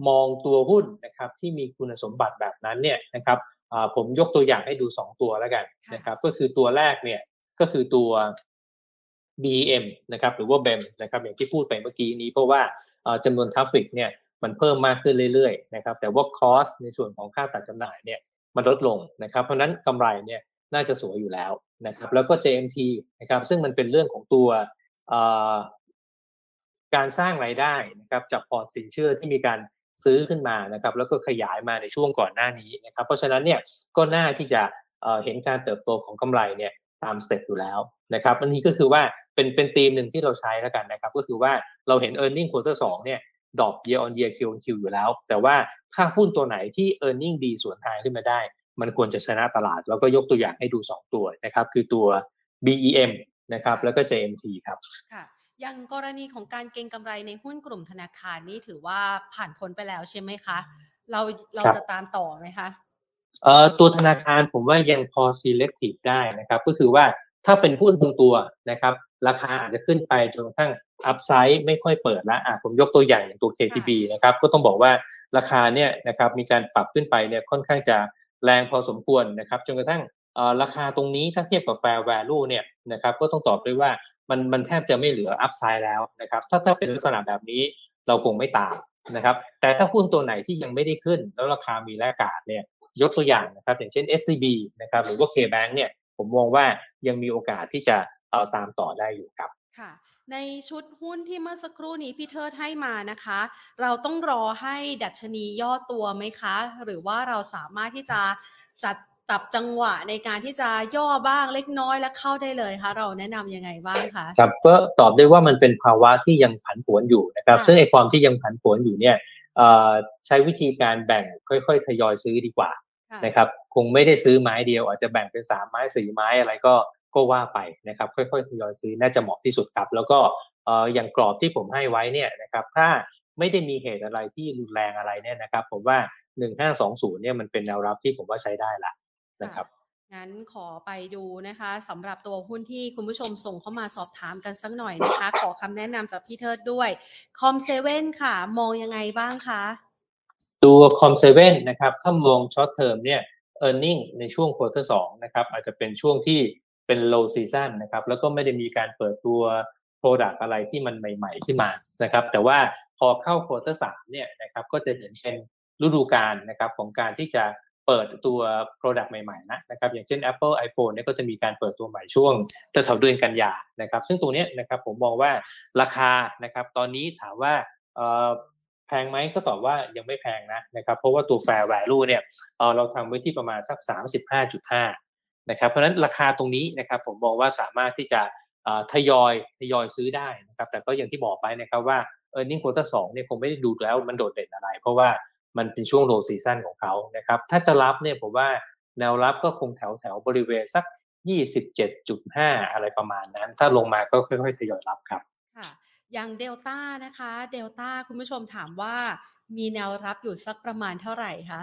มองตัวหุ้นนะครับที่มีคุณสมบัติแบบนั้นเนี่ยนะครับ ผมยกตัวอย่างให้ดู2ตัวแล้วกันนะครับ ก็คือตัวแรกเนี่ยก็คือตัว BEM นะครับหรือว่า BEM นะครับอย่างที่พูดไปเมื่อกี้นี้ เพราะว่าจำนวน traffic เนี่ยมันเพิ่มมากขึ้นเรื่อยๆนะครับแต่ว่า cost ในส่วนของค่าตัดจำหน่ายเนี่ยมันลดลงนะครับเพราะนั้นกำไรเนี่ยน่าจะสวยอยู่แล้วนะครับแล้วก็ JMT นะครับซึ่งมันเป็นเรื่องของตัวการสร้างรายได้นะครับจากพอร์ตสินเชื่อที่มีการ ซื้อขึ้นมานะครับแล้วก็ขยายมาในช่วงก่อนหน้านี้นะครับเพราะฉะนั้นเนี่ยก็น่าที่จะเห็นการเติบโตของกำไรเนี่ยตาม step อยู่แล้วนะครับอันนี้ก็คือว่าเป็นเป็นธีมหนึ่งที่เราใช้แล้วกันนะครับก็คือว่าเราเห็น e a r n i n g ็งควอเตอร์สเนี่ยดรอป year on year Q on Q อยู่แล้ว แต่ว่าถ้าหุ้นตัวไหนที่ e a r n i n g ดีสวนทางขึ้นมาได้ มันควรจะชนะตลาด แล้วก็ยกตัวอย่างให้ดู 2 ตัวนะครับคือตัว BEM นะครับแล้วก็ JMT ครับค่ะ อย่างกรณีของการเก็งกำไรในหุ้นกลุ่มธนาคารนี่ถือว่าผ่านพ้นไปแล้วใช่ไหมคะ เราเราจะตามต่อไหมคะเอ่อตัวธนาคารผมว่ายังพอ selective ได้นะครับ ก็คือว่าถ้าเป็นหุ้นบางตัวนะครับ ราคาอาจจะขึ้นไปจนกระทั่งอัพไซด์ไม่ค่อยเปิดแล้วอะผมยกตัวอย่างอย่างตัว KTB นะครับ ก็ต้องบอกว่าราคาเนี่ยนะครับมีการปรับขึ้นไปเนี่ยค่อนข้างจะแรงพอสมควรนะครับจนกระทั่งราคาตรงนี้ถ้าเทียบกับ fair value เนี่ยนะครับก็ต้องตอบด้วยว่า มันมันแทบจะไม่เหลืออัพไซด์แล้วนะครับถ้าถ้าเป็นลักษณะแบบนี้เราคงไม่ตามนะครับแต่ถ้าหุ้นตัวไหนที่ยังไม่ได้ขึ้น แล้วราคามีแลกาดเนี่ยยกตัวอย่างนะครับอย่างเช่น SCB นะครับหรือว่า KBank เนี่ยผมมองว่ายังมีโอกาสที่จะเอาตามต่อได้อยู่ครับค่ะในชุดหุ้นที่เมื่อสักครู่นี้พี่เทิดให้มานะคะ เราต้องรอให้ดัชนีย่อตัวไหมคะ หรือว่าเราสามารถที่จะจัด จับจังหวะในการที่จะย่อบ้างเล็กน้อยและเข้าได้เลยคะเราแนะนำยังไงบ้างคะครับก็ตอบได้ว่ามันเป็นภาวะที่ยังผันผวนอยู่นะครับค่ะซึ่งไอ้ความที่ยังผันผวนอยู่เนี่ยเอ่อใช้วิธีการแบ่งค่อยๆทยอยซื้อดีกว่าค่ะนะครับคงไม่ได้ซื้อไม้เดียวอาจจะแบ่งเป็นสามไม้สี่ไม้อะไรก็ก็ว่าไปนะครับ ค่อยๆทยอยซื้อน่าจะเหมาะที่สุดครับ แล้วก็เอ่ออย่างกรอบที่ผมให้ไว้เนี่ยนะครับถ้าไม่ได้มีเหตุอะไรที่รุนแรงอะไรเนี่ยนะครับ ผมว่า 1520เนี่ยมันเป็นแนวรับที่ผมว่าใช้ได้ละ นะครับงั้นขอไปดูนะคะสำหรับตัวหุ้นที่คุณผู้ชมส่งเข้ามาสอบถามกันสักหน่อยนะคะ ขอคำแนะนำจากพี่เทิดด้วยคอมเซเว่นค่ะ มองยังไงบ้างคะตัว COM7นะครับถ้ามอง short term เนี่ย e a r n i n g ในช่วง quarter สองนะครับอาจจะเป็นช่วงที่เป็น low season นะครับแล้วก็ไม่ได้มีการเปิดตัว Product อะไรที่มันใหม่ๆขึ้นมานะครับแต่ว่าพอเข้า quarter สามเนี่ยนะครับก็จะเห็นเป็นฤดูกาลนะครับของการที่จะ เปิดตัว Product ใหม่ๆนะนะครับอย่างเช่น Apple iPhone เนี่ยก็จะมีการเปิดตัวใหม่ช่วงแถวเดือนกันยานะครับซึ่งตัวนี้นะครับผมมองว่าราคานะครับตอนนี้ถามว่าแพงไหมก็ตอบว่ายังไม่แพงนะนะครับเพราะว่าตัว fair value เนี่ยเเราทำไว้ที่ประมาณสัก 35.5นะครับเพราะฉะนั้นราคาตรงนี้นะครับผมมองว่าสามารถที่จะทยอยทยอยซื้อได้นะครับแต่ก็อย่างที่บอกไปนะครับว่า e a r n i n g quarter 2เนี่ยคงไม่ได้ดูแล้วมันโดดเด่นอะไร เพราะว่า มันเป็นช่วง low season ของเขานะครับ ถ้าจะรับเนี่ยผมว่าแนวรับก็คงแถวแถวบริเวณสัก 27.5 อะไรประมาณนั้น ถ้าลงมาก็ค่อยๆทยอยรับครับ ค่ะ อย่างเดลต้านะคะ เดลต้าคุณผู้ชมถามว่ามีแนวรับอยู่สักประมาณเท่าไหร่คะ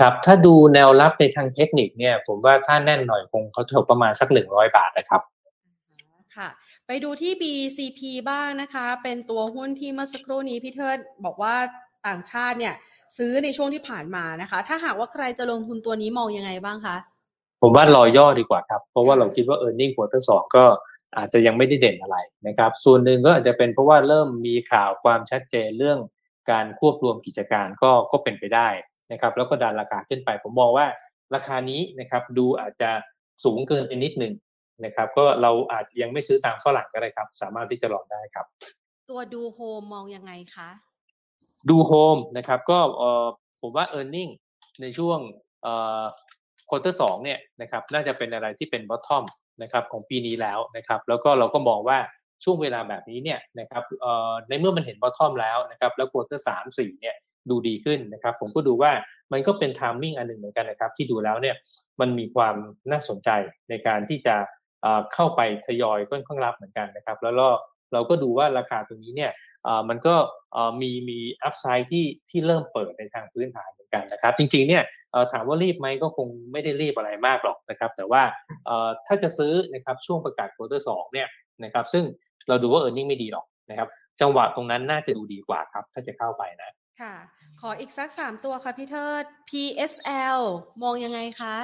ครับ ถ้าดูแนวรับในทางเทคนิคเนี่ย ผมว่าถ้าแน่นหน่อยคงเขาเท่าประมาณสัก 100 บาทนะครับค่ะไปดูที่ BCP บ้างนะคะ เป็นตัวหุ้นที่เมื่อสักครู่นี้พี่เทิดบอกว่า ต่างชาติเนี่ย ซื้อในช่วงที่ผ่านมานะคะ ถ้าหากว่าใครจะลงทุนตัวนี้มองยังไงบ้างคะ ผมว่ารอย่อดีกว่าครับ เพราะว่าเราคิดว่า e a r n i n g quarter สองก็อาจจะยังไม่ได้เด่นอะไรนะครับ ส่วนหนึ่งก็อาจจะเป็นเพราะว่าเริ่มมีข่าวความชัดเจนเรื่องการควบรวมกิจการก็ก็เป็นไปได้นะครับ แล้วก็ดันราคาขึ้นไป ผมมองว่าราคานี้นะครับดูอาจจะสูงเกินไปนิดหนึ่งนะครับ ก็เราอาจจะยังไม่ซื้อตามฝรั่งก็ได้ครับ สามารถที่จะลองได้ครับ ตัวดูโฮมมองยังไงคะ ดูโฮมนะครับก็ผมว่า e a r n i n g ในช่วง quarter สองเนี่ยนะครับน่าจะเป็นอะไรที่เป็น bottom นะครับของปีนี้แล้วนะครับแล้วก็เราก็มองว่าช่วงเวลาแบบนี้เนี่ยนะครับในเมื่อมันเห็น bottom แล้วนะครับแล้ว quarter สามสี่เนี่ยดูดีขึ้นนะครับผมก็ดูว่ามันก็เป็น timing อันหนึ่งเหมือนกันนะครับที่ดูแล้วเนี่ยมันมีความน่าสนใจในการที่จะเข้าไปทยอยค่อยเข้ารับเหมือนกันนะครับ แล้วก็ เราก็ดูว่าราคาตรงนี้เนี่ยเอ่อมันก็เอ่อมีมี upside ที่ที่เริ่มเปิดในทางพื้นฐานเหมือนกันนะครับ จริงๆเนี่ยเอ่อถามว่ารีบไหมก็คงไม่ได้รีบอะไรมากหรอกนะครับ แต่ว่าเอ่อถ้าจะซื้อนะครับช่วงประกาศ quarter สองเนี่ยนะครับซึ่งเราดูว่า earning ไม่ดีหรอกนะครับ จังหวะตรงนั้นน่าจะดูดีกว่าครับ ถ้าจะเข้าไปนะค่ะ ขออีกสักสามตัวค่ะพี่เทิด PSL มองยังไงคะ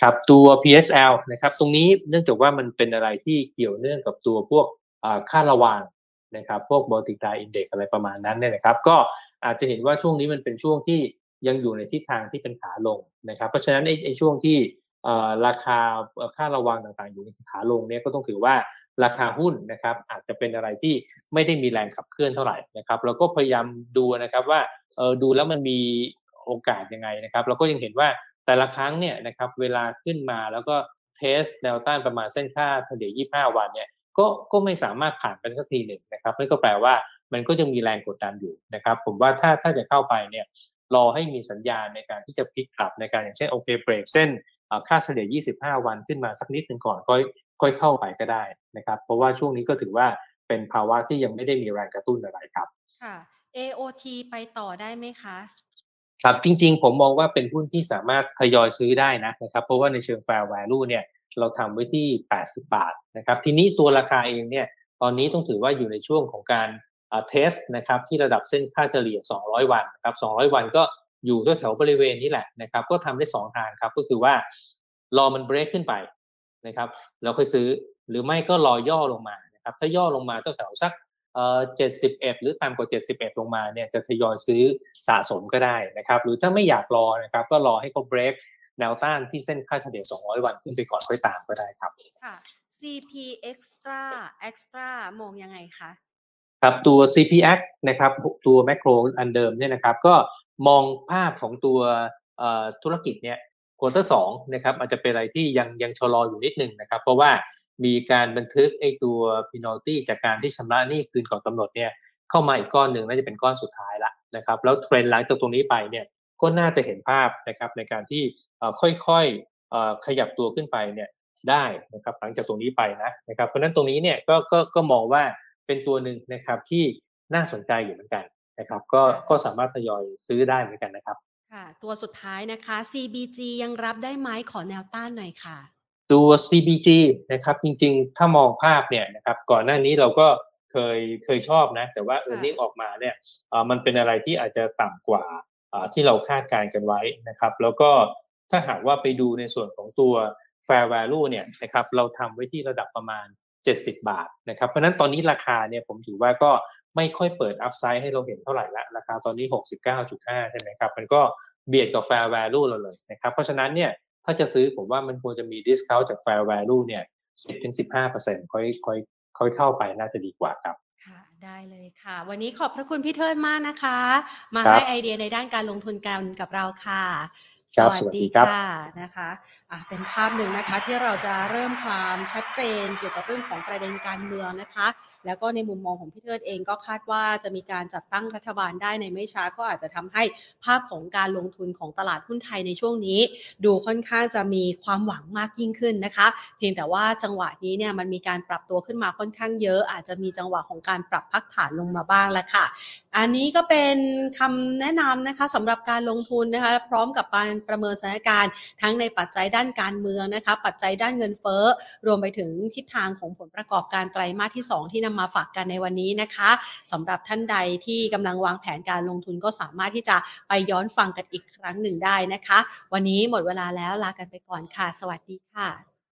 ครับตัว PSL นะครับ ตรงนี้เนื่องจากว่ามันเป็นอะไรที่เกี่ยวเนื่องกับตัวพวกอ่า ค่าระวางนะครับพวก Multiplier Index อะไรประมาณนั้นเนี่ยนะครับ ก็อาจจะเห็นว่าช่วงนี้มันเป็นช่วงที่ยังอยู่ในทิศทางที่เป็นขาลงนะครับ เพราะฉะนั้นไอ้ไอช่วงที่ราคาค่าระวางต่างๆ อยู่ในขาลงเนี่ยก็ต้องถือว่าราคาหุ้นนะครับอาจจะเป็นอะไรที่ไม่ได้มีแรงขับเคลื่อนเท่าไหร่นะครับเราก็พยายามดูนะครับว่าเออดูแล้วมันมีโอกาสยังไงนะครับ เราก็ยังเห็นว่าแต่ละครั้งเนี่ยนะครับเวลาขึ้นมาแล้วก็เทสแนวต้านประมาณเส้นค่าเฉลี่ย 25 วันเนี่ย ก็ก็ไม่สามารถผ่านไปสักทีหนึ่งนะครับนั่นก็แปลว่ามันก็ยังมีแรงกดดันอยู่นะครับ ผมว่าถ้าถ้าจะเข้าไปเนี่ยรอให้มีสัญญาณในการที่จะพลิกกลับในการอย่างเช่นโอเคเบรกเส้นค่าเฉลี่ย 25 วันขึ้นมาสักนิดหนึ่งก่อนค่อยค่อยเข้าไปก็ได้นะครับ เพราะว่าช่วงนี้ก็ถือว่าเป็นภาวะที่ยังไม่ได้มีแรงกระตุ้นอะไรครับค่ะ AOT ไปต่อได้ไหมคะครับจริงๆ ผมมองว่าเป็นหุ้นที่สามารถทยอยซื้อได้นะนะครับ เพราะว่าในเชิง fair value เนี่ย เราทำไว้ที่ 80 บาทนะครับทีนี้ตัวราคาเองเนี่ยตอนนี้ต้องถือว่าอยู่ในช่วงของการเทสนะครับที่ระดับเส้นค่าเฉลี่ย 200 วันนะครับ200 วันก็อยู่แถวบริเวณนี้แหละนะครับก็ทำได้ 2 ทางครับก็คือว่ารอมันเบรกขึ้นไปนะครับแล้วค่อยซื้อหรือไม่ก็รอย่อลงมานะครับถ้าย่อลงมาตัวแถวสักเอ่อ71หรือต่ำกว่า71ลงมาเนี่ยจะทยอยซื้อสะสมก็ได้นะครับหรือถ้าไม่อยากรอนะครับก็รอให้เขาเบรก แนวต้านที่เส้นค่าเฉลี่ย 200 วันขึ้นไปก่อนค่อยตามก็ได้ครับค่ะ CP Extra Extra มองยังไงคะครับตัว CPX นะครับตัวแมคโครอันเดิมเนี่ยนะครับ ก็มองภาพของตัวธุรกิจเนี่ยควอเตอร์สองนะครับอาจจะเป็นอะไรที่ยังยังชะลออยู่นิดนึงนะครับ เพราะว่ามีการบันทึกไอ้ตัว penalty จากการที่ชำระหนี้คืนก่อนกำหนดเนี่ยเข้ามาอีกก้อนหนึ่งน่าจะเป็นก้อนสุดท้ายละนะครับ แล้วเทรนด์หลังจากตรงนี้ไปเนี่ย ก็น่าจะเห็นภาพนะครับในการที่ค่อยๆขยับตัวขึ้นไปเนี่ยได้นะครับหลังจากตรงนี้ไปนะนะครับเพราะนั้นตรงนี้เนี่ยก็ก็ก็มองว่าเป็นตัวหนึ่งนะครับที่น่าสนใจอยู่เหมือนกันนะครับก็ก็สามารถทยอยซื้อได้เหมือนกันนะครับค่ะตัวสุดท้ายนะคะ CBG ยังรับได้ไหมขอแนวต้านหน่อยค่ะ ตัว CBG นะครับจริงๆ ถ้ามองภาพเนี่ยนะครับก่อนหน้านี้เราก็เคยเคยชอบนะ แต่ว่าเออร์เน็งออกมาเนี่ยมันเป็นอะไรที่อาจจะต่ำกว่า ที่เราคาดการณ์กันไว้นะครับ แล้วก็ถ้าหากว่าไปดูในส่วนของตัว fair value เนี่ยนะครับเราทำไว้ที่ระดับประมาณ 70 บาทนะครับเพราะนั้นตอนนี้ราคาเนี่ยผมถือว่าก็ไม่ค่อยเปิดอัพไซด์ให้เราเห็นเท่าไหร่ละราคาตอนนี้ 69.5 ใช่ไหมครับ มันก็เบียดกับ fair value เราเลยนะครับ เพราะฉะนั้นเนี่ยถ้าจะซื้อผมว่ามันควรจะมี discount จาก fair value เนี่ย10-15%ค่อยค่อยค่อยเข้าไปน่าจะดีกว่าครับ ค่ะได้เลยค่ะ วันนี้ขอบพระคุณพี่เทิดมากนะคะ มาให้ไอเดียในด้านการลงทุนกันกับเราค่ะ สวัสดีค่ะนะคะอะเป็นภาพหนึ่งนะคะที่เราจะเริ่มความชัดเจนเกี่ยวกับเรื่องของประเด็นการเมืองนะคะ แล้วก็ในมุมมองของพี่เทิดเองก็คาดว่าจะมีการจัดตั้งรัฐบาลได้ในไม่ช้าก็อาจจะทำให้ภาพของการลงทุนของตลาดหุ้นไทยในช่วงนี้ ดูค่อนข้างจะมีความหวังมากยิ่งขึ้นนะคะ เพียงแต่ว่าจังหวะนี้เนี่ยมันมีการปรับตัวขึ้นมาค่อนข้างเยอะ อาจจะมีจังหวะของการปรับพักฐานลงมาบ้างแล้วค่ะ อันนี้ก็เป็นคำแนะนำนะคะสำหรับการลงทุนนะคะ พร้อมกับการประเมินสถานการณ์ทั้งในปัจจัยด้านการเมืองนะคะ ปัจจัยด้านเงินเฟ้อ รวมไปถึงทิศทางของผลประกอบการไตรมาสที่ 2 ที่นำมาฝากกันในวันนี้นะคะสำหรับท่านใดที่กำลังวางแผนการลงทุนก็สามารถที่จะไปย้อนฟังกันอีกครั้งหนึ่งได้นะคะ วันนี้หมดเวลาแล้วลากันไปก่อนค่ะ สวัสดีค่ะ